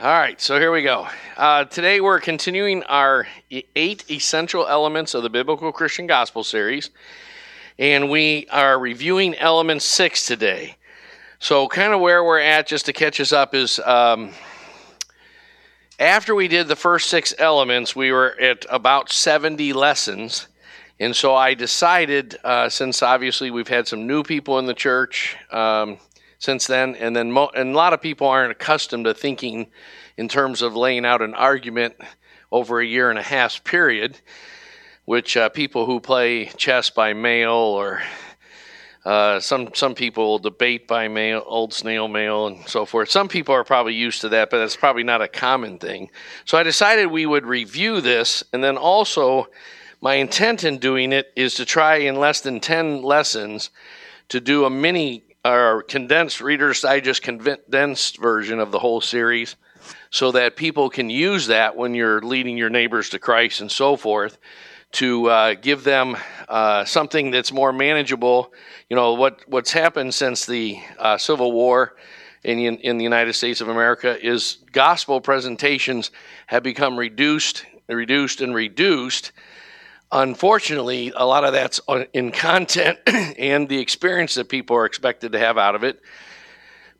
All right, so here we go. Uh, today we're continuing our eight essential elements of the Biblical Christian Gospel series, and we are reviewing element six today. So, kind of where we're at, just to catch us up, is um, after we did the first six elements, we were at about 70 lessons. And so I decided, uh, since obviously we've had some new people in the church, um, since then. And then, mo- and a lot of people aren't accustomed to thinking in terms of laying out an argument over a year and a half period, which uh, people who play chess by mail or uh, some some people debate by mail, old snail mail, and so forth. Some people are probably used to that, but that's probably not a common thing. So I decided we would review this, and then also my intent in doing it is to try in less than ten lessons to do a mini our condensed Reader's Digest condensed version of the whole series so that people can use that when you're leading your neighbors to Christ and so forth to uh, give them uh, something that's more manageable. You know, what, what's happened since the uh, Civil War in, in the United States of America is gospel presentations have become reduced, reduced, and reduced Unfortunately, a lot of that's in content and the experience that people are expected to have out of it.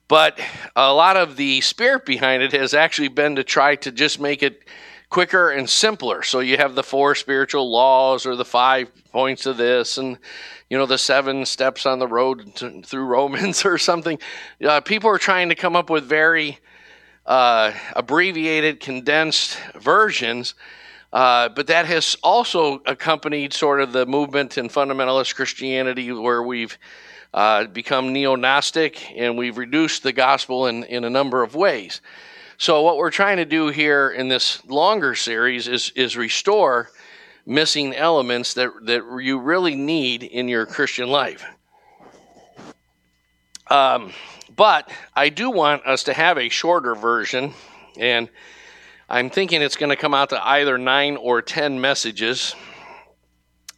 But a lot of the spirit behind it has actually been to try to just make it quicker and simpler. So you have the four spiritual laws or the five points of this and you know the seven steps on the road to, through Romans or something. Uh, people are trying to come up with very uh, abbreviated, condensed versions uh, but that has also accompanied sort of the movement in fundamentalist Christianity where we've uh, become neo Gnostic and we've reduced the gospel in, in a number of ways. So, what we're trying to do here in this longer series is, is restore missing elements that, that you really need in your Christian life. Um, but I do want us to have a shorter version, and I'm thinking it's going to come out to either nine or 10 messages.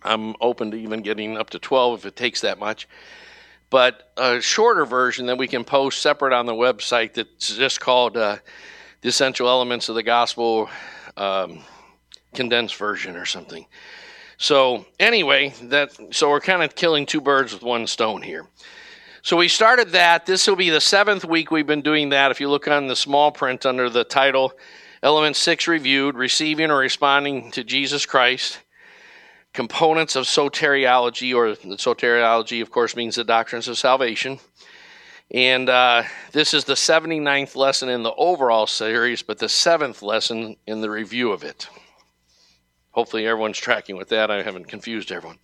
I'm open to even getting up to 12 if it takes that much. But a shorter version that we can post separate on the website that's just called uh, The Essential Elements of the Gospel um, Condensed Version or something. So, anyway, that so we're kind of killing two birds with one stone here. So we started that. This will be the seventh week we've been doing that. If you look on the small print under the title, Element six reviewed receiving or responding to Jesus Christ. Components of soteriology, or the soteriology, of course, means the doctrines of salvation. And uh, this is the 79th lesson in the overall series, but the seventh lesson in the review of it. Hopefully, everyone's tracking with that. I haven't confused everyone.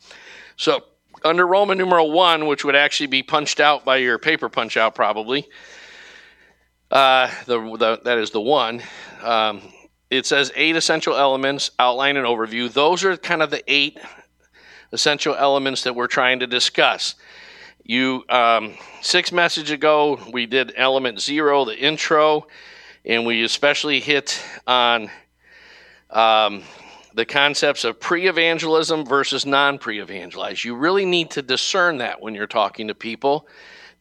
So, under Roman numeral 1, which would actually be punched out by your paper punch out probably, uh, the, the, that is the one. Um, it says eight essential elements, outline and overview. Those are kind of the eight essential elements that we're trying to discuss. You um, six messages ago, we did element zero, the intro, and we especially hit on um, the concepts of pre-evangelism versus non-pre-evangelized. You really need to discern that when you're talking to people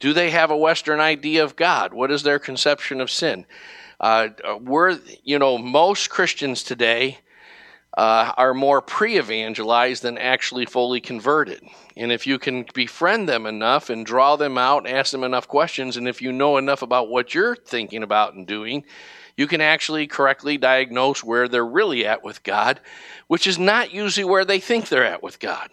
do they have a Western idea of God? What is their conception of sin? Uh, we're, you know, most Christians today uh, are more pre evangelized than actually fully converted. And if you can befriend them enough and draw them out, ask them enough questions, and if you know enough about what you're thinking about and doing, you can actually correctly diagnose where they're really at with God, which is not usually where they think they're at with God.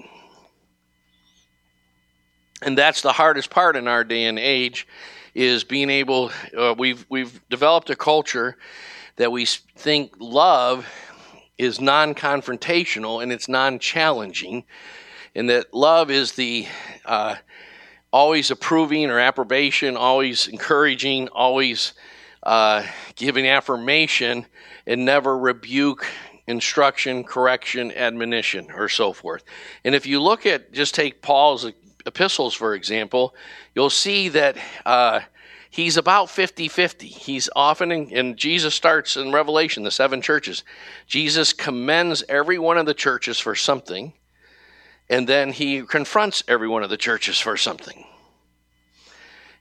And that's the hardest part in our day and age is being able uh, we've we've developed a culture that we think love is non-confrontational and it's non-challenging and that love is the uh, always approving or approbation always encouraging always uh, giving affirmation and never rebuke instruction correction admonition or so forth. And if you look at just take paul's epistles, for example, you'll see that uh, he's about 50 50. He's often, in, and Jesus starts in Revelation, the seven churches. Jesus commends every one of the churches for something, and then he confronts every one of the churches for something.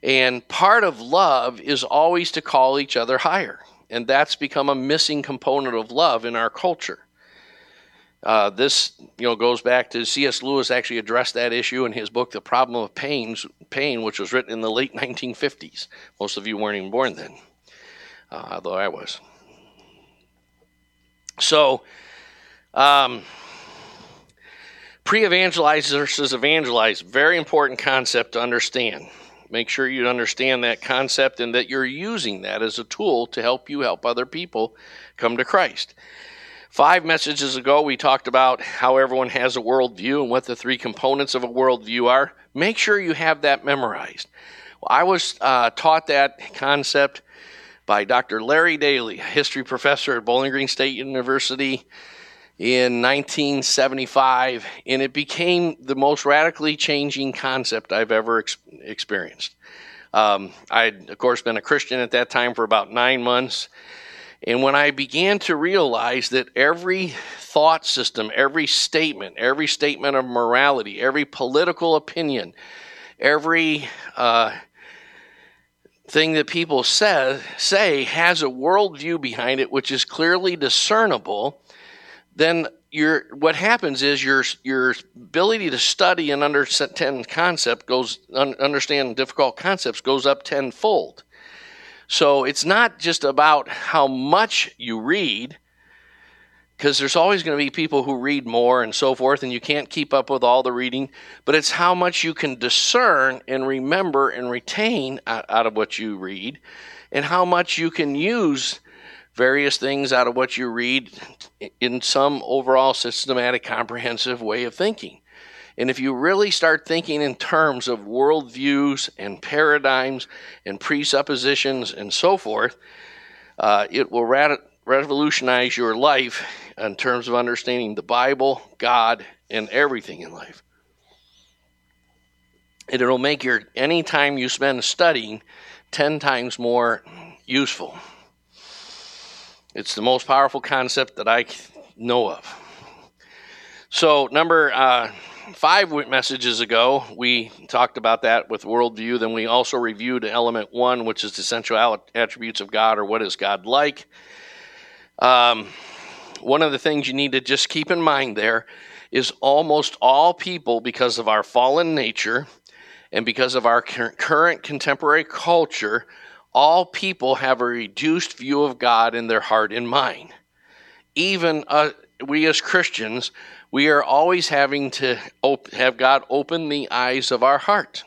And part of love is always to call each other higher and that's become a missing component of love in our culture. Uh, this you know goes back to C.S. Lewis actually addressed that issue in his book The Problem of Pains, Pain, which was written in the late 1950s. Most of you weren't even born then, uh, although I was. So, um, pre-evangelize versus evangelize, very important concept to understand. Make sure you understand that concept and that you're using that as a tool to help you help other people come to Christ. Five messages ago, we talked about how everyone has a worldview and what the three components of a worldview are. Make sure you have that memorized. I was uh, taught that concept by Dr. Larry Daly, a history professor at Bowling Green State University in 1975, and it became the most radically changing concept I've ever ex- experienced. Um, I'd, of course, been a Christian at that time for about nine months and when I began to realize that every thought system, every statement, every statement of morality, every political opinion, every uh, thing that people say, say has a worldview behind it which is clearly discernible, then your what happens is your your ability to study and understand concept goes understand difficult concepts goes up tenfold. So it's not just about how much you read, because there's always going to be people who read more and so forth, and you can't keep up with all the reading, but it's how much you can discern and remember and retain out of what you read, and how much you can use various things out of what you read in some overall systematic, comprehensive way of thinking. And if you really start thinking in terms of worldviews and paradigms and presuppositions and so forth, uh, it will revolutionize your life in terms of understanding the Bible, God, and everything in life. And it'll make your any time you spend studying 10 times more useful. It's the most powerful concept that I know of. So, number uh, five messages ago, we talked about that with worldview. Then we also reviewed element one, which is the essential attributes of God or what is God like. Um, one of the things you need to just keep in mind there is almost all people, because of our fallen nature and because of our current contemporary culture, all people have a reduced view of God in their heart and mind. Even uh, we as Christians we are always having to op- have God open the eyes of our heart.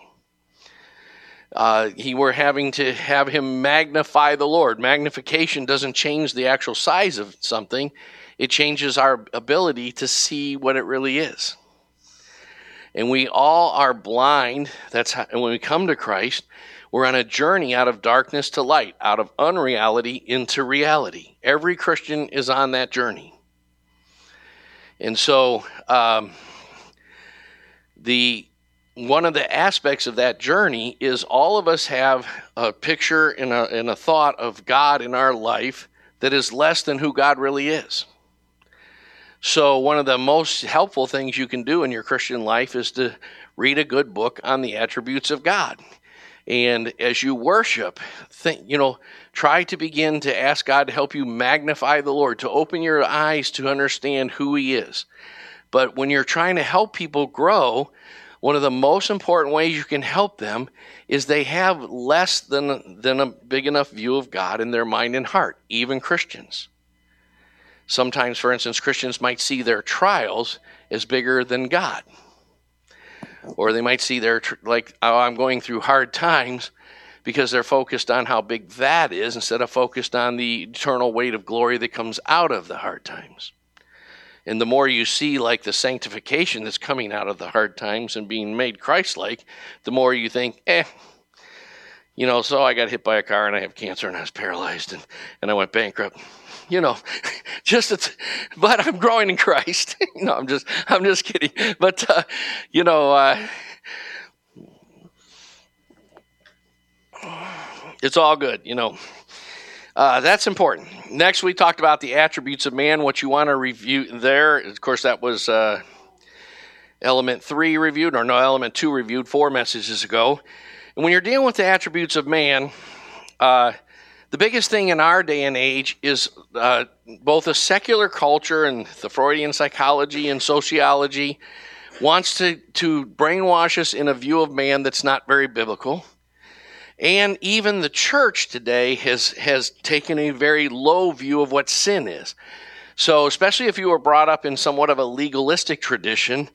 Uh, he we're having to have him magnify the Lord. Magnification doesn't change the actual size of something; it changes our ability to see what it really is. And we all are blind. That's how, and when we come to Christ, we're on a journey out of darkness to light, out of unreality into reality. Every Christian is on that journey. And so, um, the one of the aspects of that journey is all of us have a picture and a, and a thought of God in our life that is less than who God really is. So, one of the most helpful things you can do in your Christian life is to read a good book on the attributes of God. And as you worship, think, you know, try to begin to ask God to help you magnify the Lord, to open your eyes to understand who He is. But when you're trying to help people grow, one of the most important ways you can help them is they have less than, than a big enough view of God in their mind and heart, even Christians. Sometimes, for instance, Christians might see their trials as bigger than God or they might see their like oh, i'm going through hard times because they're focused on how big that is instead of focused on the eternal weight of glory that comes out of the hard times. And the more you see like the sanctification that's coming out of the hard times and being made christ-like the more you think eh you know so i got hit by a car and i have cancer and i was paralyzed and, and i went bankrupt you know, just it's, but I'm growing in Christ. no, I'm just, I'm just kidding. But, uh, you know, uh, it's all good, you know. Uh, that's important. Next, we talked about the attributes of man. What you want to review there, of course, that was uh, element three reviewed, or no, element two reviewed four messages ago. And when you're dealing with the attributes of man, uh, the biggest thing in our day and age is uh, both a secular culture and the Freudian psychology and sociology wants to, to brainwash us in a view of man that's not very biblical. And even the church today has, has taken a very low view of what sin is. So, especially if you were brought up in somewhat of a legalistic tradition,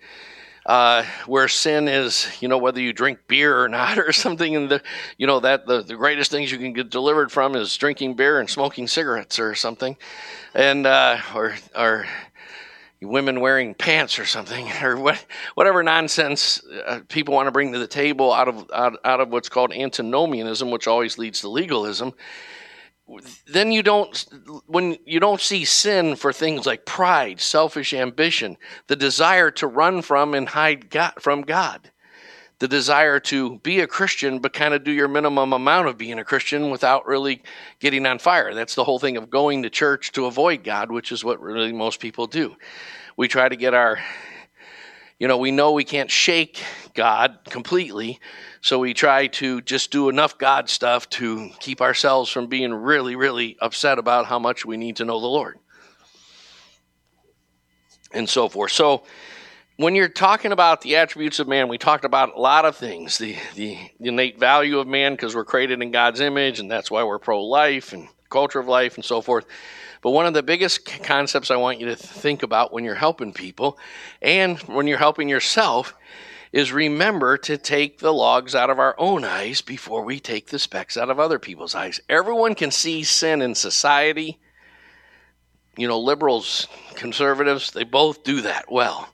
uh, where sin is, you know, whether you drink beer or not or something, and the, you know, that the, the greatest things you can get delivered from is drinking beer and smoking cigarettes or something, and uh, or or women wearing pants or something or what, whatever nonsense uh, people want to bring to the table out of out, out of what's called antinomianism, which always leads to legalism then you don't when you don't see sin for things like pride selfish ambition the desire to run from and hide god, from god the desire to be a christian but kind of do your minimum amount of being a christian without really getting on fire. That's the whole thing of going to church to avoid god which is what really most people do. We try to get our you know we know we can't shake god completely so we try to just do enough God stuff to keep ourselves from being really, really upset about how much we need to know the Lord. And so forth. So when you're talking about the attributes of man, we talked about a lot of things the, the, innate value of man because we're created in God's image, and that's why we're pro life and culture of life and so forth. But one of the biggest concepts I want you to think about when you're helping people and when you're helping yourself is remember to take the logs out of our own eyes before we take the specks out of other people's eyes. Everyone can see sin in society. You know, liberals, conservatives, they both do that well.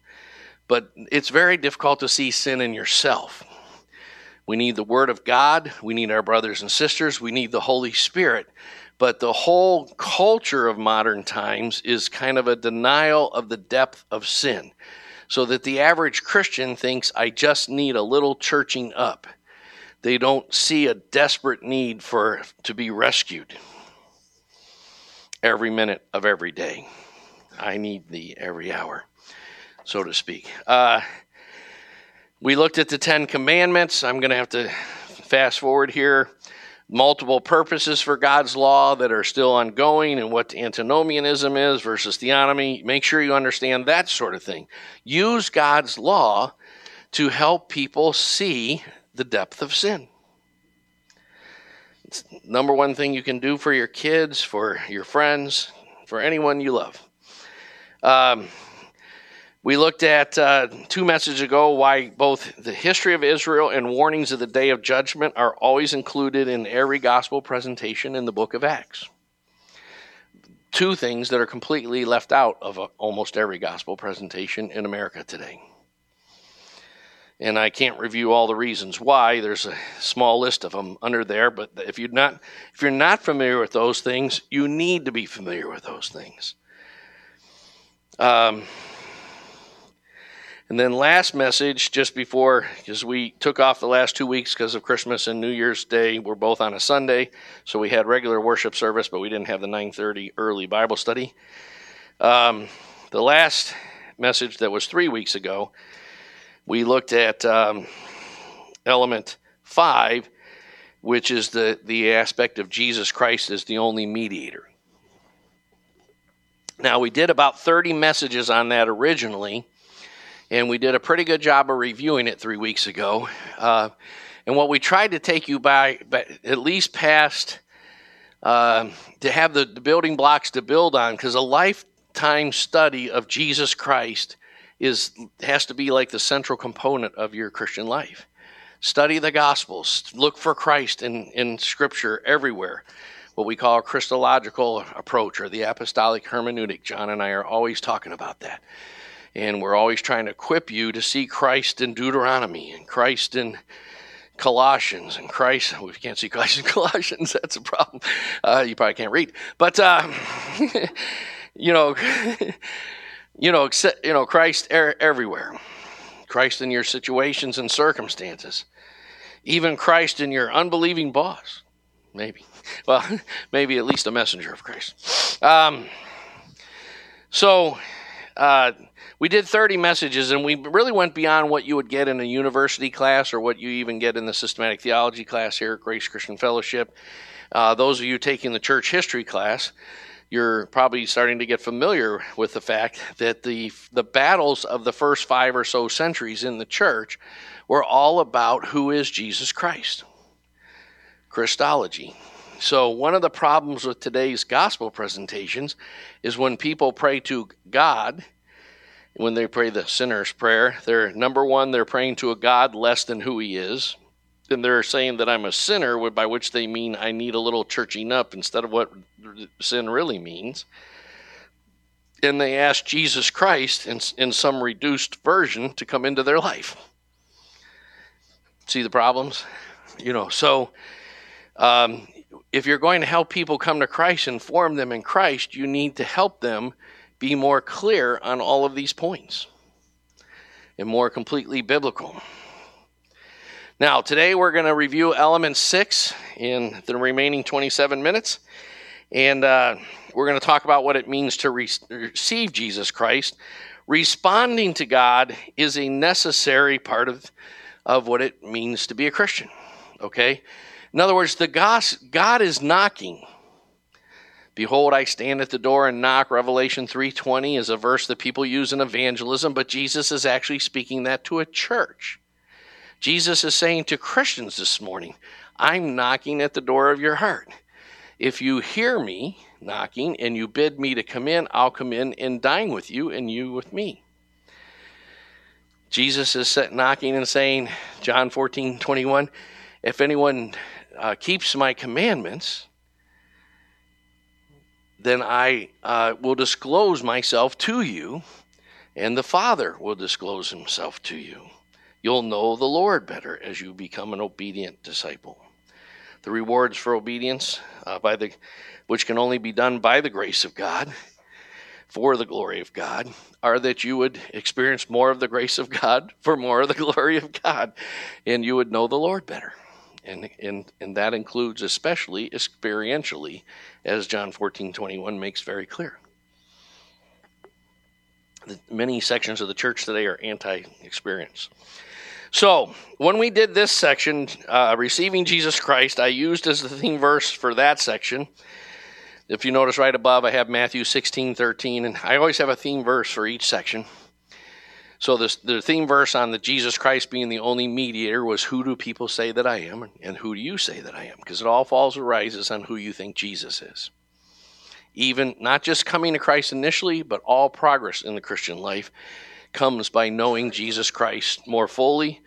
But it's very difficult to see sin in yourself. We need the Word of God. We need our brothers and sisters. We need the Holy Spirit. But the whole culture of modern times is kind of a denial of the depth of sin so that the average Christian thinks, I just need a little churching up. They don't see a desperate need for to be rescued every minute of every day. I need thee every hour, so to speak. Uh, we looked at the Ten Commandments. I'm going to have to fast forward here multiple purposes for God's law that are still ongoing and what antinomianism is versus theonomy. Make sure you understand that sort of thing. Use God's law to help people see the depth of sin. It's number one thing you can do for your kids, for your friends, for anyone you love. Um, we looked at uh, two messages ago why both the history of Israel and warnings of the day of judgment are always included in every gospel presentation in the book of Acts. Two things that are completely left out of uh, almost every gospel presentation in America today. And I can't review all the reasons why. There's a small list of them under there, but if you're not if you're not familiar with those things, you need to be familiar with those things. Um, and then last message, just before, because we took off the last two weeks because of Christmas and New Year's Day, we're both on a Sunday, so we had regular worship service, but we didn't have the 9:30 early Bible study. Um, the last message that was three weeks ago, we looked at um, element five, which is the the aspect of Jesus Christ as the only mediator. Now we did about 30 messages on that originally and we did a pretty good job of reviewing it three weeks ago. Uh, and what we tried to take you by, but at least past uh, to have the, the building blocks to build on, because a lifetime study of Jesus Christ is has to be like the central component of your Christian life. Study the Gospels. Look for Christ in, in Scripture everywhere. What we call a Christological approach or the apostolic hermeneutic. John and I are always talking about that. And we're always trying to equip you to see Christ in Deuteronomy and Christ in Colossians and Christ. If you can't see Christ in Colossians, that's a problem. Uh, you probably can't read. But, uh, you know, you know, you know, Christ er- everywhere. Christ in your situations and circumstances. Even Christ in your unbelieving boss. Maybe. Well, maybe at least a messenger of Christ. Um, so, uh, we did 30 messages and we really went beyond what you would get in a university class or what you even get in the systematic theology class here at Grace Christian Fellowship. uh, those of you taking the church history class, you're probably starting to get familiar with the fact that the the battles of the first five or so centuries in the church were all about who is Jesus Christ. Christology. So, one of the problems with today's gospel presentations is when people pray to God, when they pray the sinner's prayer, they're number one, they're praying to a God less than who he is. And they're saying that I'm a sinner, by which they mean I need a little churching up instead of what sin really means. And they ask Jesus Christ in, in some reduced version to come into their life. See the problems? You know, so um, if you're going to help people come to Christ and form them in Christ, you need to help them be more clear on all of these points and more completely biblical. Now, today we're going to review element six in the remaining 27 minutes, and uh, we're going to talk about what it means to re- receive Jesus Christ. Responding to God is a necessary part of, of what it means to be a Christian. Okay? In other words, the God is knocking. Behold, I stand at the door and knock. Revelation 3:20 is a verse that people use in evangelism, but Jesus is actually speaking that to a church. Jesus is saying to Christians this morning, I'm knocking at the door of your heart. If you hear me knocking and you bid me to come in, I'll come in and dine with you and you with me. Jesus is knocking and saying, John 14, 21, if anyone uh, keeps my commandments, then I uh, will disclose myself to you, and the Father will disclose himself to you. You'll know the Lord better as you become an obedient disciple. The rewards for obedience, uh, by the, which can only be done by the grace of God, for the glory of God, are that you would experience more of the grace of God for more of the glory of God, and you would know the Lord better and, and, and that includes especially experientially, as John 14 21 makes very clear. Many sections of the church today are anti experience. So, when we did this section, uh, receiving Jesus Christ, I used as the theme verse for that section. If you notice right above, I have Matthew 16 13, and I always have a theme verse for each section. So this, the theme verse on the Jesus Christ being the only mediator was who do people say that I am and who do you say that I am? Because it all falls and rises on who you think Jesus is. Even not just coming to Christ initially, but all progress in the Christian life comes by knowing Jesus Christ more fully,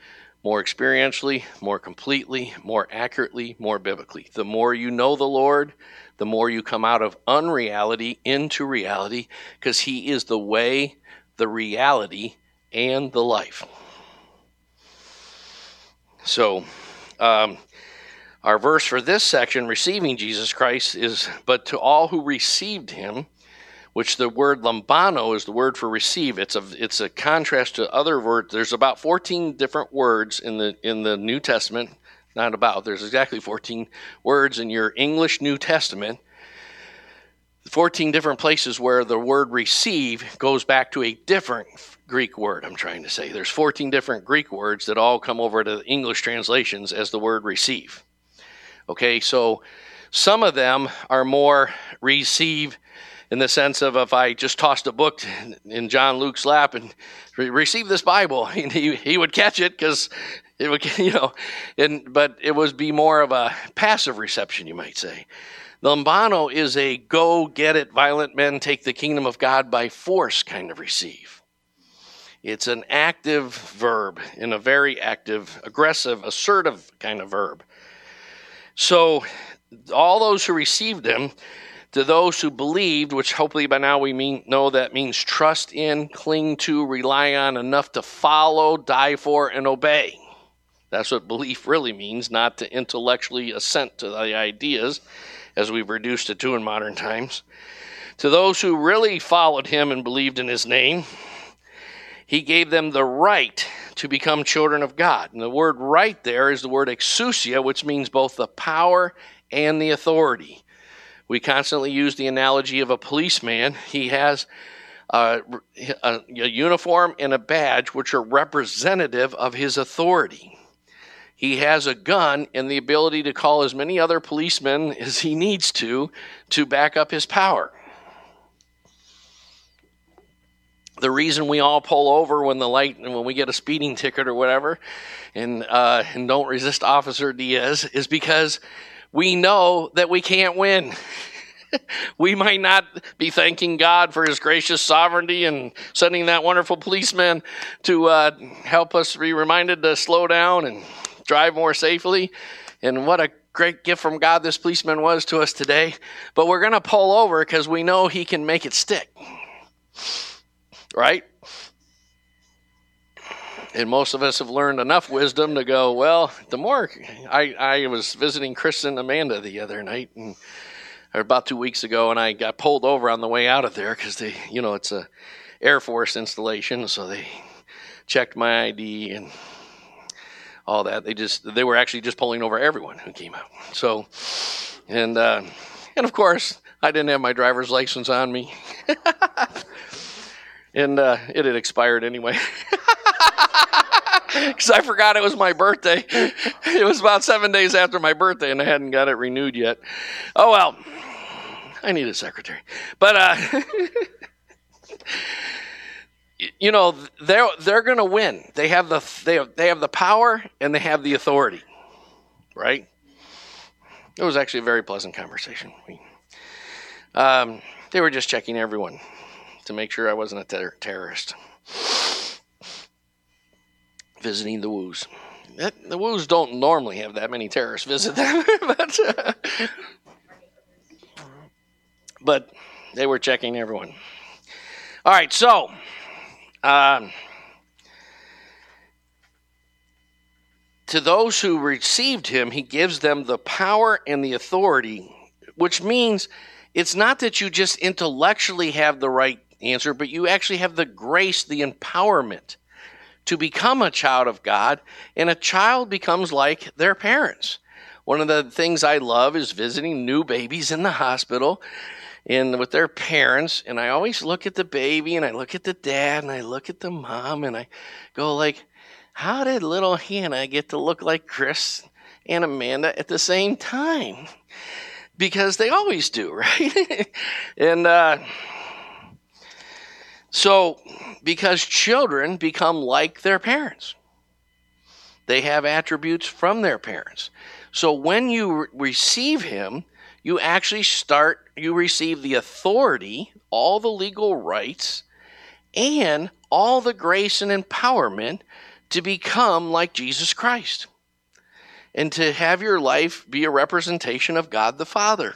more experientially, more completely, more accurately, more biblically. The more you know the Lord, the more you come out of unreality into reality because he is the way, the reality, and the life. So, um, our verse for this section, receiving Jesus Christ, is But to all who received him, which the word lambano is the word for receive. It's a, it's a contrast to other words. There's about 14 different words in the, in the New Testament. Not about, there's exactly 14 words in your English New Testament 14 different places where the word receive goes back to a different Greek word, I'm trying to say. There's 14 different Greek words that all come over to English translations as the word receive. Okay, so some of them are more receive in the sense of if I just tossed a book in John Luke's lap and receive this Bible, he, he would catch it because it would, you know, and, but it would be more of a passive reception, you might say. Lambano is a go get it, violent men take the kingdom of God by force kind of receive. It's an active verb in a very active, aggressive, assertive kind of verb. So, all those who received him, to those who believed, which hopefully by now we mean, know that means trust in, cling to, rely on, enough to follow, die for, and obey. That's what belief really means, not to intellectually assent to the ideas as we've reduced it to in modern times. To those who really followed him and believed in his name, he gave them the right to become children of God. And the word right there is the word exousia, which means both the power and the authority. We constantly use the analogy of a policeman. He has a, a, a uniform and a badge which are representative of his authority. He has a gun and the ability to call as many other policemen as he needs to to back up his power. The reason we all pull over when the light and when we get a speeding ticket or whatever, and uh, and don't resist Officer Diaz is because we know that we can't win. we might not be thanking God for his gracious sovereignty and sending that wonderful policeman to uh, help us be reminded to slow down and drive more safely. And what a great gift from God this policeman was to us today. But we're going to pull over because we know he can make it stick. Right? And most of us have learned enough wisdom to go, well, the more I, I was visiting Chris and Amanda the other night, and or about two weeks ago, and I got pulled over on the way out of there because they, you know, it's a Air Force installation, so they checked my ID and all that. They just they were actually just pulling over everyone who came out. So, and uh, and of course, I didn't have my driver's license on me, and uh, it had expired anyway. Because I forgot it was my birthday. It was about seven days after my birthday, and I hadn't got it renewed yet. Oh well, I need a secretary. But uh, you know they're they're going to win. They have the they have, they have the power and they have the authority, right? It was actually a very pleasant conversation. We, um, they were just checking everyone to make sure I wasn't a ter- terrorist. Visiting the woos. the woos don't normally have that many terrorists visit them, but but they were checking everyone. All right, so um, to those who received him, he gives them the power and the authority, which means it's not that you just intellectually have the right answer, but you actually have the grace, the empowerment to become a child of God, and a child becomes like their parents. One of the things I love is visiting new babies in the hospital and with their parents and i always look at the baby and i look at the dad and i look at the mom and i go like how did little hannah get to look like chris and amanda at the same time? Because they always do right? And uh, so because children become like their parents. They have attributes from their parents. So when you re- receive him you actually start, you receive the authority, all the legal rights, and all the grace and empowerment to become like Jesus Christ and to have your life be a representation of God the Father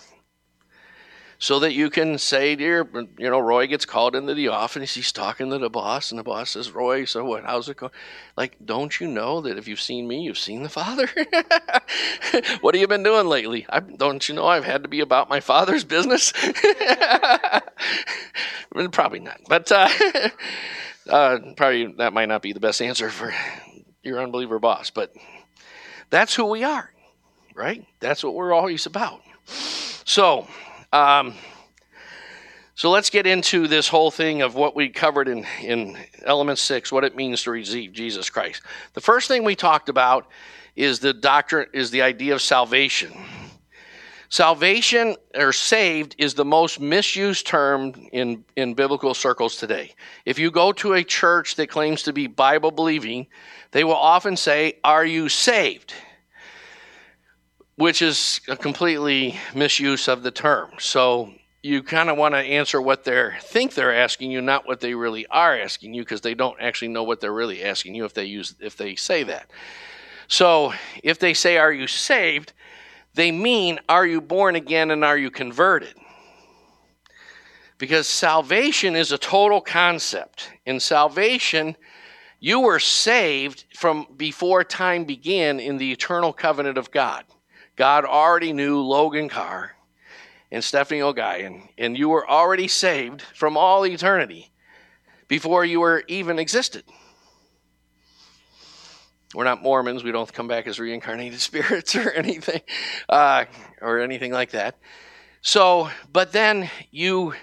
so that you can say, dear, you know, Roy gets called into the office. He's talking to the boss, and the boss says, Roy, so what? How's it going? Like, don't you know that if you've seen me, you've seen the Father? what have you been doing lately? I, don't you know I've had to be about my Father's business? probably not. But uh, uh, probably that might not be the best answer for your unbeliever boss. But that's who we are, right? That's what we're always about. So, um, so let's get into this whole thing of what we covered in, in element six, what it means to receive Jesus Christ. The first thing we talked about is the doctrine, is the idea of salvation. Salvation or saved is the most misused term in, in biblical circles today. If you go to a church that claims to be Bible believing, they will often say, Are you saved? Which is a completely misuse of the term. So you kind of want to answer what they think they're asking you, not what they really are asking you, because they don't actually know what they're really asking you if they use if they say that. So if they say, "Are you saved?" they mean, "Are you born again and are you converted?" Because salvation is a total concept. In salvation, you were saved from before time began in the eternal covenant of God. God already knew Logan Carr and Stephanie O'Gyan, and you were already saved from all eternity before you were even existed. We're not Mormons. We don't come back as reincarnated spirits or anything, uh, or anything like that. So, but then you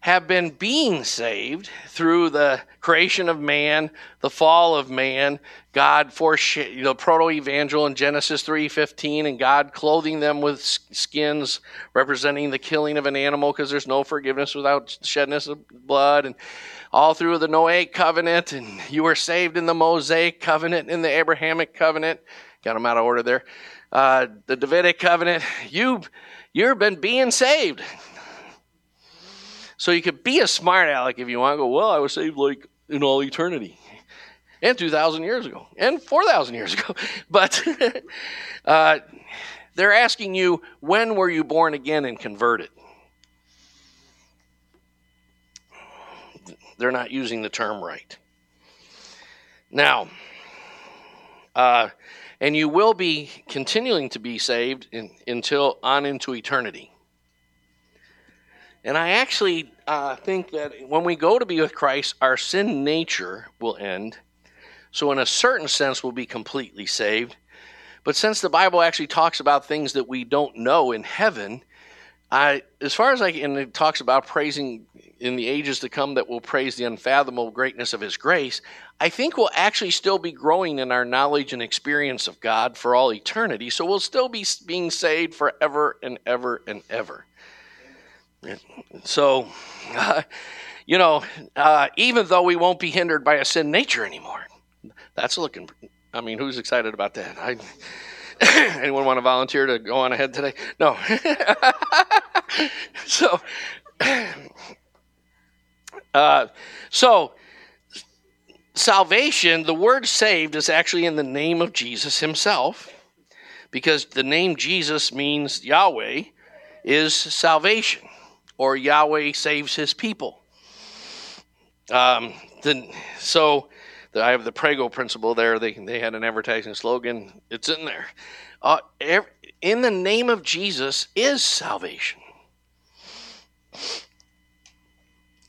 have been being saved through the creation of man, the fall of man, God for you know protoevangelium Genesis 3:15 and God clothing them with skins representing the killing of an animal because there's no forgiveness without shedness of blood and all through the Noahic covenant and you were saved in the Mosaic covenant in the Abrahamic covenant. Got them out of order there. Uh, the Davidic covenant. You you've been being saved so you could be a smart aleck if you want to go, well, I was saved like in all eternity. And 2,000 years ago. And 4,000 years ago. But uh, they're asking you, when were you born again and converted? They're not using the term right. Now, uh, and you will be continuing to be saved in, until on into eternity. And I actually uh, think that when we go to be with Christ, our sin nature will end. So, in a certain sense, we'll be completely saved. But since the Bible actually talks about things that we don't know in heaven, I, as far as I can, it talks about praising in the ages to come that will praise the unfathomable greatness of His grace, I think we'll actually still be growing in our knowledge and experience of God for all eternity. So we'll still be being saved forever and ever and ever. So, uh, you know, uh, even though we won't be hindered by a sin nature anymore, that's looking. I mean, who's excited about that? I, anyone want to volunteer to go on ahead today? No. so, uh, so salvation. The word "saved" is actually in the name of Jesus Himself, because the name Jesus means Yahweh is salvation or Yahweh saves his people. Um, so the, I have the Prego principle there. They, they had an advertising slogan. It's in there. Uh, every, in the name of Jesus is salvation.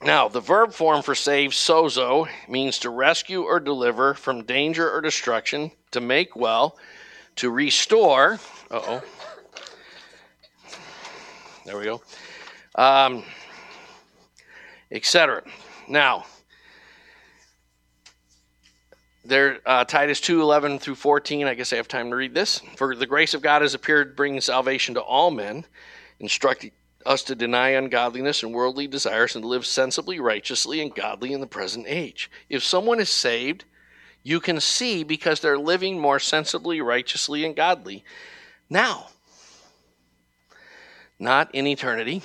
Now, the verb form for save, sozo, means to rescue or deliver from danger or destruction, to make well, to restore. Uh oh. There we go um, etc. Now, there, uh, Titus 2 11 through 14. I guess I have time to read this. For the grace of God has appeared, bringing salvation to all men, instructing us to deny ungodliness and worldly desires and live sensibly, righteously, and godly in the present age. If someone is saved, you can see because they're living more sensibly, righteously, and godly now, not in eternity.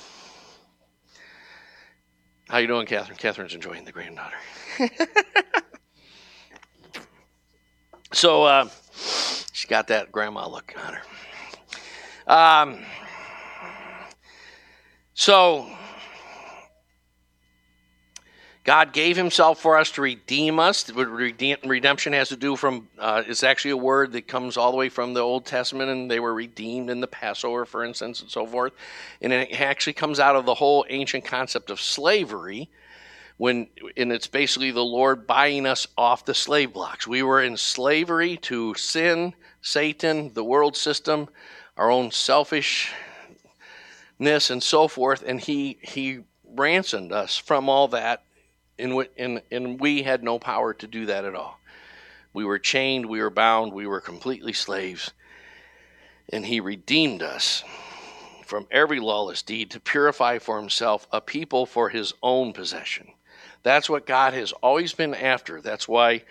How you doing, Catherine? Catherine's enjoying the granddaughter. so uh, she got that grandma look on her. Um, so God gave Himself for us to redeem us. Redemption has to do from uh, it's actually a word that comes all the way from the Old Testament, and they were redeemed in the Passover, for instance, and so forth. And it actually comes out of the whole ancient concept of slavery, when and it's basically the Lord buying us off the slave blocks. We were in slavery to sin, Satan, the world system, our own selfishness, and so forth, and He He ransomed us from all that and, and, and we had no power to do that at all. We were chained, we were bound, we were completely slaves. And he redeemed us from every lawless deed to purify for himself a people for his own possession. That's what God has always been after. That's why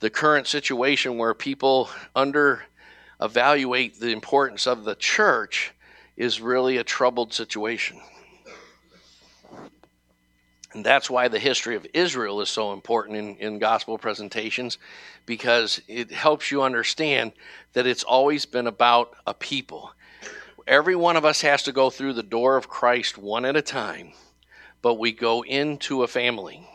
the current situation where people under evaluate the importance of the church is really a troubled situation. And that's why the history of Israel is so important in, in gospel presentations, because it helps you understand that it's always been about a people. Every one of us has to go through the door of Christ one at a time, but we go into a family.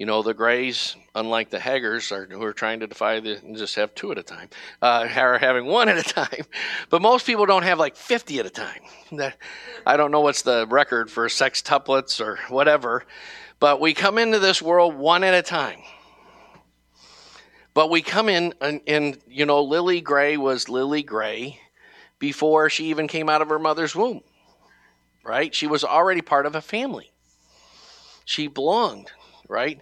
You know, the Grays, unlike the Haggers, are, who are trying to defy the just have two at a time, uh, are having one at a time. But most people don't have like 50 at a time. That, I don't know what's the record for sex sextuplets or whatever, but we come into this world one at a time. But we come in, and, and you know, Lily Gray was Lily Gray before she even came out of her mother's womb, right? She was already part of a family. she belonged, right?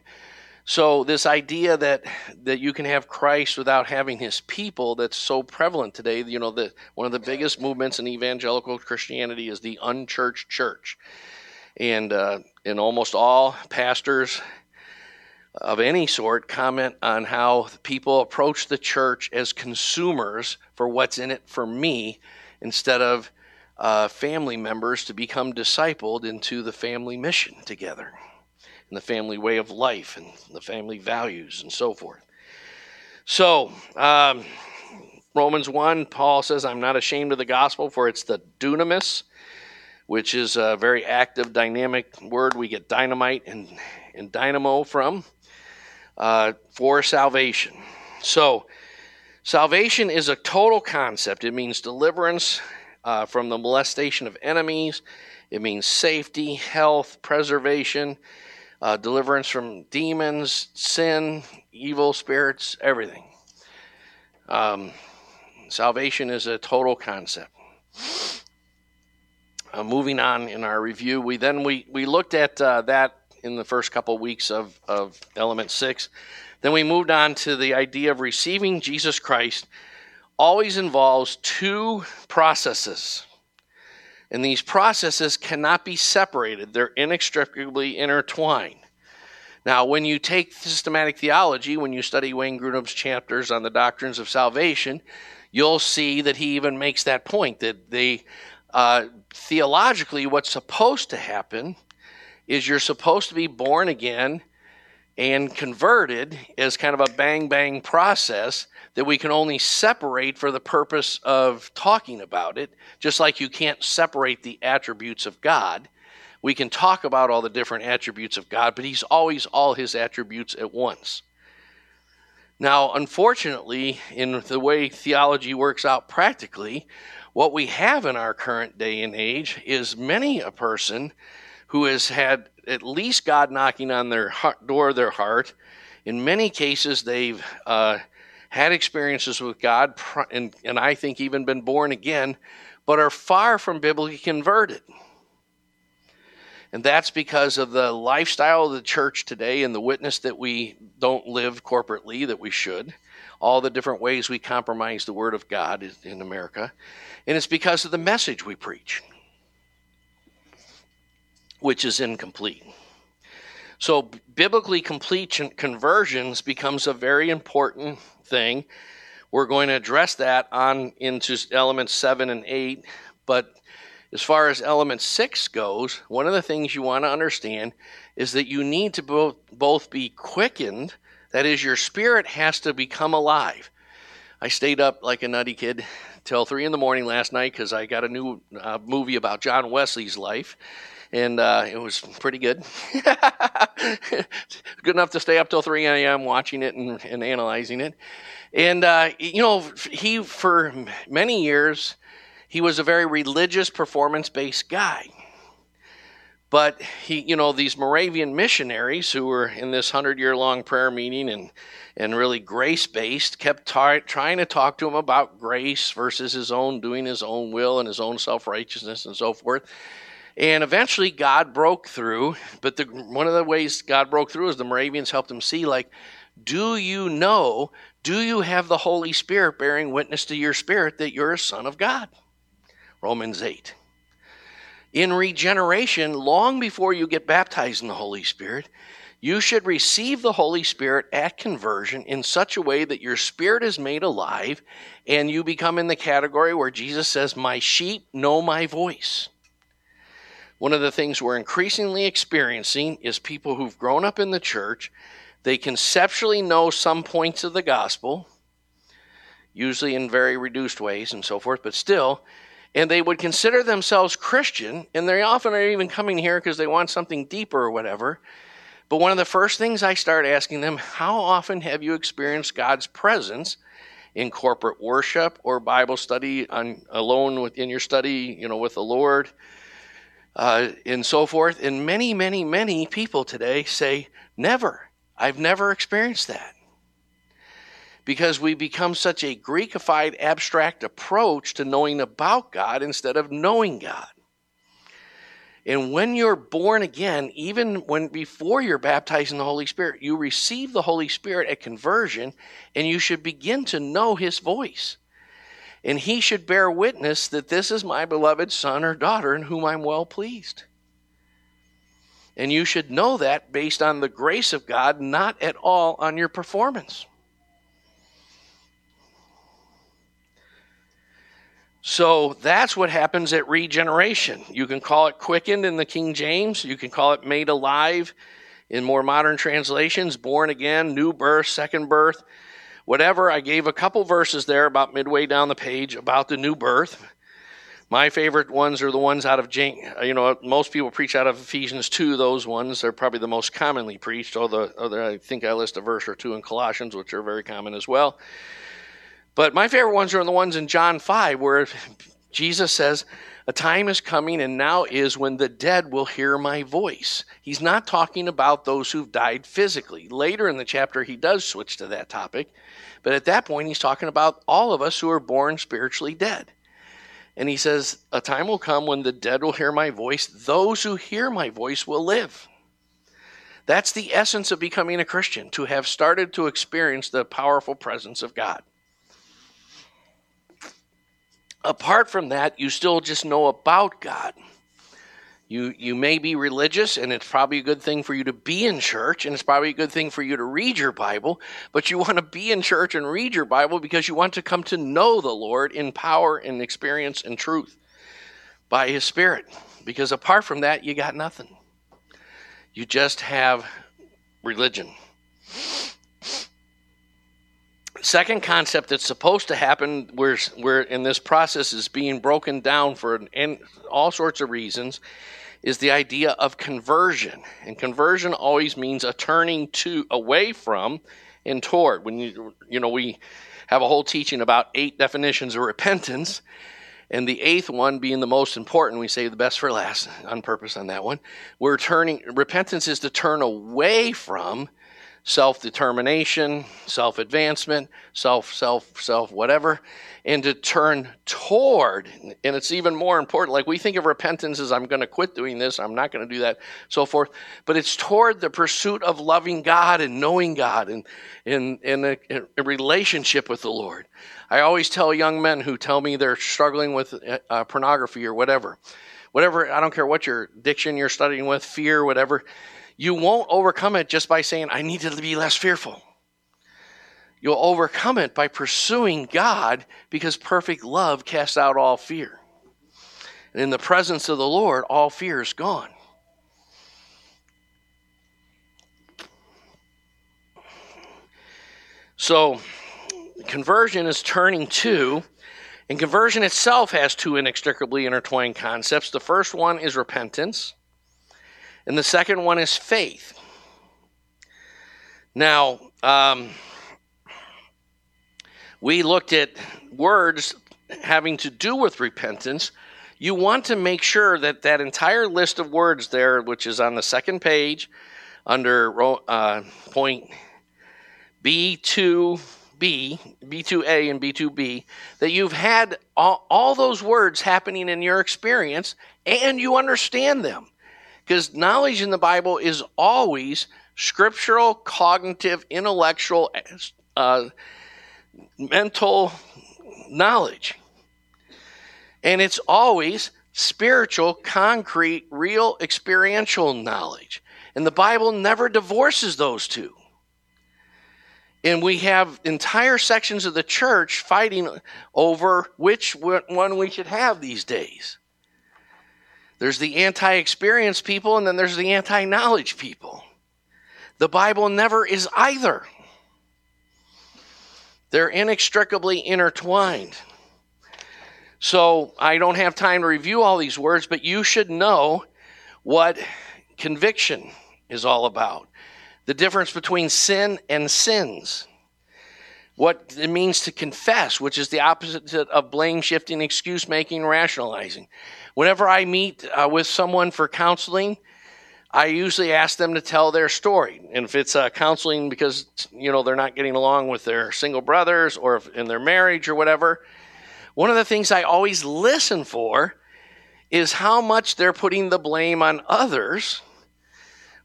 So this idea that that you can have Christ without having his people that's so prevalent today, you know, that one of the biggest movements in evangelical Christianity is the unchurched church. And uh, and almost all pastors of any sort comment on how people approach the church as consumers for what's in it for me instead of uh, family members to become discipled into the family mission together and the family way of life and the family values and so forth. So, um, Romans 1, Paul says, I'm not ashamed of the gospel, for it's the dunamis, which is a very active, dynamic word we get dynamite and, and dynamo from, uh, for salvation. So, salvation is a total concept. It means deliverance uh, from the molestation of enemies, it means safety, health, preservation uh, deliverance from demons, sin, evil spirits, everything. Um, salvation is a total concept. Uh, moving on in our review, we then we, we looked at uh, that in the first couple of weeks of, of element six. Then we moved on to the idea of receiving Jesus Christ always involves two processes. And these processes cannot be separated, they're inextricably intertwined. Now, when you take systematic theology, when you study Wayne Grudem's chapters on the doctrines of salvation, you'll see that he even makes that point that they, uh, theologically, what's supposed to happen is you're supposed to be born again and converted as kind of a bang bang process that we can only separate for the purpose of talking about it, just like you can't separate the attributes of God. We can talk about all the different attributes of God, but He's always all His attributes at once. Now, unfortunately, in the way theology works out practically, what we have in our current day and age is many a person who has had at least God knocking on their heart, door of their heart. In many cases, they've uh, had experiences with God, and, and I think even been born again, but are far from biblically converted. And that's because of the lifestyle of the church today and the witness that we don't live corporately that we should. All the different ways we compromise the Word of God in America. And it's because of the message we preach which is incomplete. So, biblically complete conversions becomes a very important thing. We're going to address that on into elements seven and eight. But as far as element six goes, one of the things you want to understand is that you need to both, both be quickened, that is, your spirit has to become alive. I stayed up like a nutty kid till three in the morning last night because I got a new uh, movie about John Wesley's life and uh, it was pretty good. good enough to stay up till 3 a.m. watching it and, and analyzing it. And, uh, you know, he, for many years, he was a very religious, performance based guy. But he, you know, these Moravian missionaries who were in this hundred year long prayer meeting and, and really grace based kept tar- trying to talk to him about grace versus his own doing his own will and his own self righteousness and so forth. And eventually God broke through, but the, one of the ways God broke through is the Moravians helped him see, like, do you know, do you have the Holy Spirit bearing witness to your spirit that you're a son of God? Romans 8. In regeneration, long before you get baptized in the Holy Spirit, you should receive the Holy Spirit at conversion in such a way that your spirit is made alive and you become in the category where Jesus says, My sheep know my voice. One of the things we're increasingly experiencing is people who've grown up in the church, they conceptually know some points of the gospel, usually in very reduced ways and so forth, but still, and they would consider themselves Christian, and they often are even coming here because they want something deeper or whatever. But one of the first things I start asking them, how often have you experienced God's presence in corporate worship or Bible study on, alone within your study, you know, with the Lord? Uh, and so forth. And many, many, many people today say, never. I've never experienced that. Because we become such a Greekified, abstract approach to knowing about God instead of knowing God. And when you're born again, even when before you're baptized in the Holy Spirit, you receive the Holy Spirit at conversion and you should begin to know his voice. And he should bear witness that this is my beloved son or daughter in whom I'm well pleased. And you should know that based on the grace of God, not at all on your performance. So that's what happens at regeneration. You can call it quickened in the King James, you can call it made alive in more modern translations, born again, new birth, second birth, whatever. I gave a couple verses there about midway down the page about the new birth. My favorite ones are the ones out of James. Uh, you know, most people preach out of Ephesians 2, those ones. They're probably the most commonly preached, although, although I think I list a verse or two in Colossians, which are very common as well. But my favorite ones are the ones in John 5 where Jesus says, A time is coming and now is when the dead will hear my voice. He's not talking about those who've died physically. Later in the chapter, he does switch to that topic. But at that point, he's talking about all of us who are born spiritually dead. And he says, A time will come when the dead will hear my voice. Those who hear my voice will live. That's the essence of becoming a Christian, to have started to experience the powerful presence of God apart from that, you still just know about God. You, you may be religious, and it's probably a good thing for you to be in church, and it's probably a good thing for you to read your Bible, but you want to be in church and read your Bible because you want to come to know the Lord in power and experience and truth by His Spirit. Because apart from that, you got nothing. You just have religion. Second concept that's supposed to happen, where, where in this process is being broken down for an, all sorts of reasons, is the idea of conversion. And conversion always means a turning to away from and toward. When you you know we have a whole teaching about eight definitions of repentance, and the eighth one being the most important, we save the best for last on purpose on that one. We're turning repentance is to turn away from self determination, self advancement, self, self, self, whatever, and to turn toward. And it's even more important. Like we think of repentance as I'm going to quit doing this, I'm not going to do that, so forth. But it's toward the pursuit of loving God and knowing God and in, in a, relationship with the Lord. I always tell young men who tell me they're struggling with uh, pornography or whatever, whatever, I don't care what your addiction you're studying with, fear, whatever you won't overcome it just by saying, I need to be less fearful. You'll overcome it by pursuing God because perfect love casts out all fear. And in the presence of the Lord, all fear is gone. So, conversion is turning to, and conversion itself has two inextricably intertwined concepts. The first one is repentance, and the second one is faith. Now, um, we looked at words having to do with repentance. You want to make sure that that entire list of words there, which is on the second page under uh, point B2B, B2A, and B2B, that you've had all, all those words happening in your experience and you understand them. Because knowledge in the Bible is always scriptural, cognitive, intellectual, uh, mental knowledge. And it's always spiritual, concrete, real, experiential knowledge. And the Bible never divorces those two. And we have entire sections of the church fighting over which one we should have these days. There's the anti experience people, and then there's the anti knowledge people. The Bible never is either, they're inextricably intertwined. So I don't have time to review all these words, but you should know what conviction is all about. The difference between sin and sins. What it means to confess, which is the opposite of blame shifting, excuse making, rationalizing. Whenever I meet uh, with someone for counseling, I usually ask them to tell their story. And if it's uh, counseling because, you know, they're not getting along with their single brothers or in their marriage or whatever, one of the things I always listen for is how much they're putting the blame on others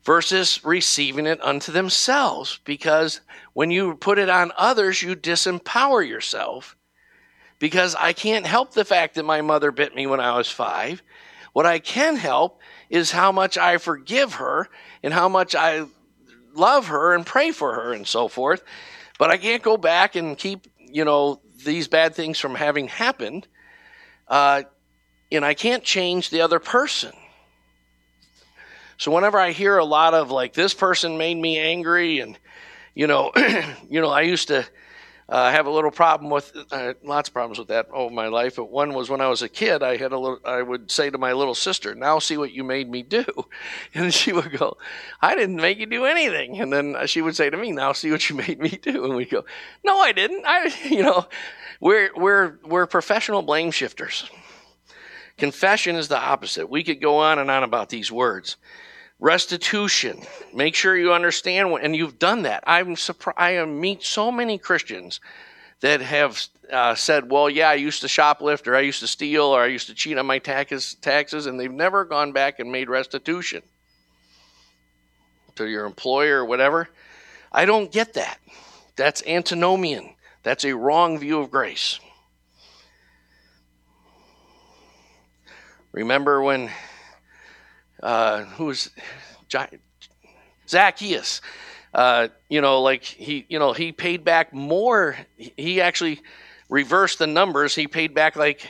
versus receiving it unto themselves. Because when you put it on others, you disempower yourself. Because I can't help the fact that my mother bit me when I was five. What I can help is how much I forgive her and how much I love her and pray for her and so forth. But I can't go back and keep, you know, these bad things from having happened. Uh, and I can't change the other person. So whenever I hear a lot of like this person made me angry, and you know, you know, I used to uh, have a little problem with uh, lots of problems with that over my life. But one was when I was a kid, I had a little. I would say to my little sister, "Now see what you made me do," and she would go, "I didn't make you do anything." And then she would say to me, "Now see what you made me do," and we go, "No, I didn't. I, you know, we're we're we're professional blame shifters." Confession is the opposite. We could go on and on about these words. Restitution. Make sure you understand, what, and you've done that. I'm surprised. I meet so many Christians that have uh, said, "Well, yeah, I used to shoplift, or I used to steal, or I used to cheat on my taxes, taxes," and they've never gone back and made restitution to your employer or whatever. I don't get that. That's antinomian. That's a wrong view of grace. Remember when uh, who was Zacchaeus? Uh, you know, like he, you know, he paid back more. He actually reversed the numbers. He paid back like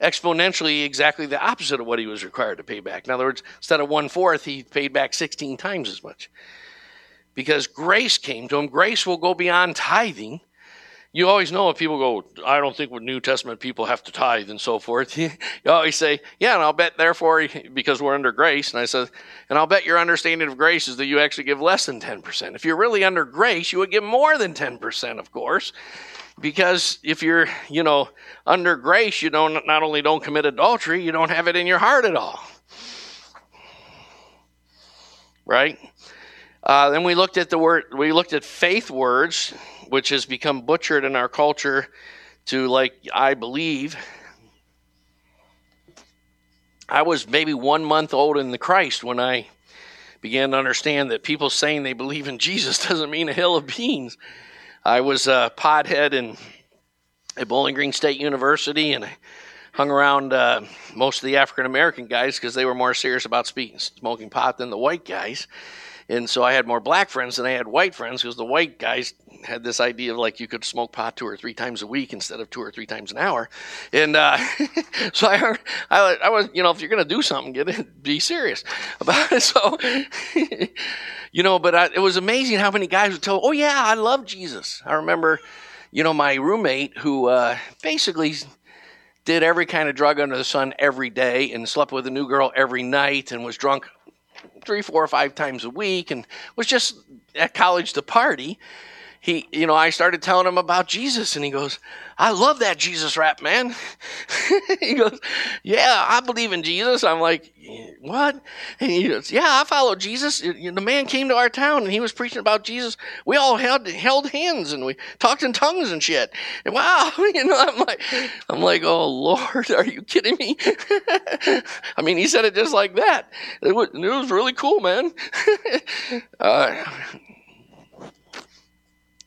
exponentially exactly the opposite of what he was required to pay back. In other words, instead of one fourth, he paid back 16 times as much. Because grace came to him. Grace will go beyond tithing you always know if people go, I don't think New Testament people have to tithe and so forth. you always say, Yeah, and I'll bet therefore because we're under grace. And I said, and I'll bet your understanding of grace is that you actually give less than 10%. If you're really under grace, you would give more than 10%, of course. Because if you're, you know, under grace, you don't not only don't commit adultery, you don't have it in your heart at all. Right? Uh, then we looked at the word, we looked at faith words which has become butchered in our culture to like I believe. I was maybe one month old in the Christ when I began to understand that people saying they believe in Jesus doesn't mean a hill of beans. I was a pothead in at Bowling Green State University, and I hung around uh, most of the African American guys because they were more serious about speaking, smoking pot than the white guys. And so I had more black friends than I had white friends because the white guys had this idea of like you could smoke pot two or three times a week instead of two or three times an hour. And uh, so I, I, I, was, you know, if you're going to do something, get it, be serious about it. So, you know, but I, it was amazing how many guys would tell, oh, yeah, I love Jesus. I remember, you know, my roommate who uh, basically did every kind of drug under the sun every day and slept with a new girl every night and was drunk three, four, or five times a week and was just at college to party. He, you know, I started telling him about Jesus and he goes, I love that Jesus rap, man. he goes, Yeah, I believe in Jesus. I'm like, What? And he goes, Yeah, I follow Jesus. The man came to our town and he was preaching about Jesus. We all held held hands and we talked in tongues and shit. And wow, you know, I'm like, I'm like, Oh Lord, are you kidding me? I mean, he said it just like that. It was, it was really cool, man. uh,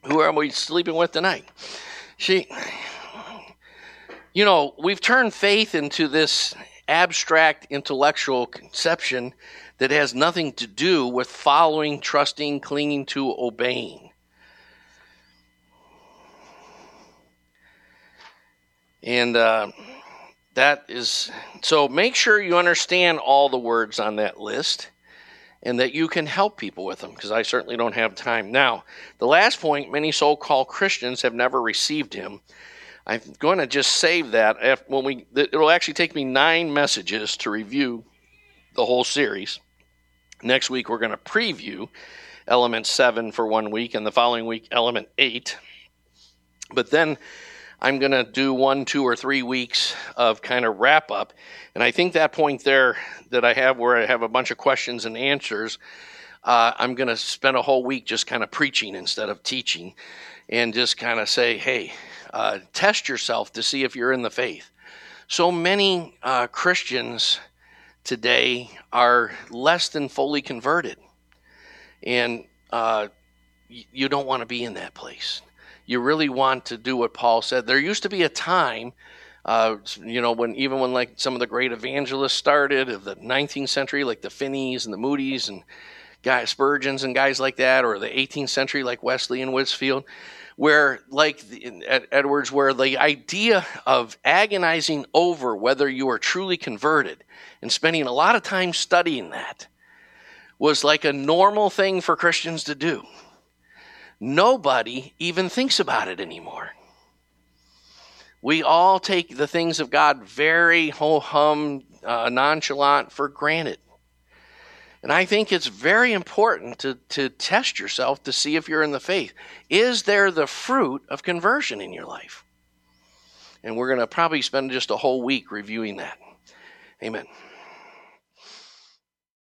who are we sleeping with tonight? See, you know, we've turned faith into this abstract intellectual conception that has nothing to do with following, trusting, clinging to, obeying. And uh, that is so make sure you understand all the words on that list and that you can help people with them because I certainly don't have time. Now, the last point many so called Christians have never received him. I'm going to just save that when we it'll actually take me 9 messages to review the whole series. Next week we're going to preview element 7 for one week and the following week element 8. But then I'm going to do one, two, or three weeks of kind of wrap up. And I think that point there that I have where I have a bunch of questions and answers, uh, I'm going to spend a whole week just kind of preaching instead of teaching and just kind of say, hey, uh, test yourself to see if you're in the faith. So many uh, Christians today are less than fully converted. And uh, you don't want to be in that place. You really want to do what Paul said. There used to be a time, uh, you know, when even when like some of the great evangelists started of the 19th century, like the Finneys and the Moody's and guys, Spurgeons and guys like that, or the 18th century, like Wesley and Whitefield, where like the, Edwards, where the idea of agonizing over whether you are truly converted and spending a lot of time studying that was like a normal thing for Christians to do. Nobody even thinks about it anymore. We all take the things of God very ho hum, uh, nonchalant for granted. And I think it's very important to, to test yourself to see if you're in the faith. Is there the fruit of conversion in your life? And we're going to probably spend just a whole week reviewing that. Amen.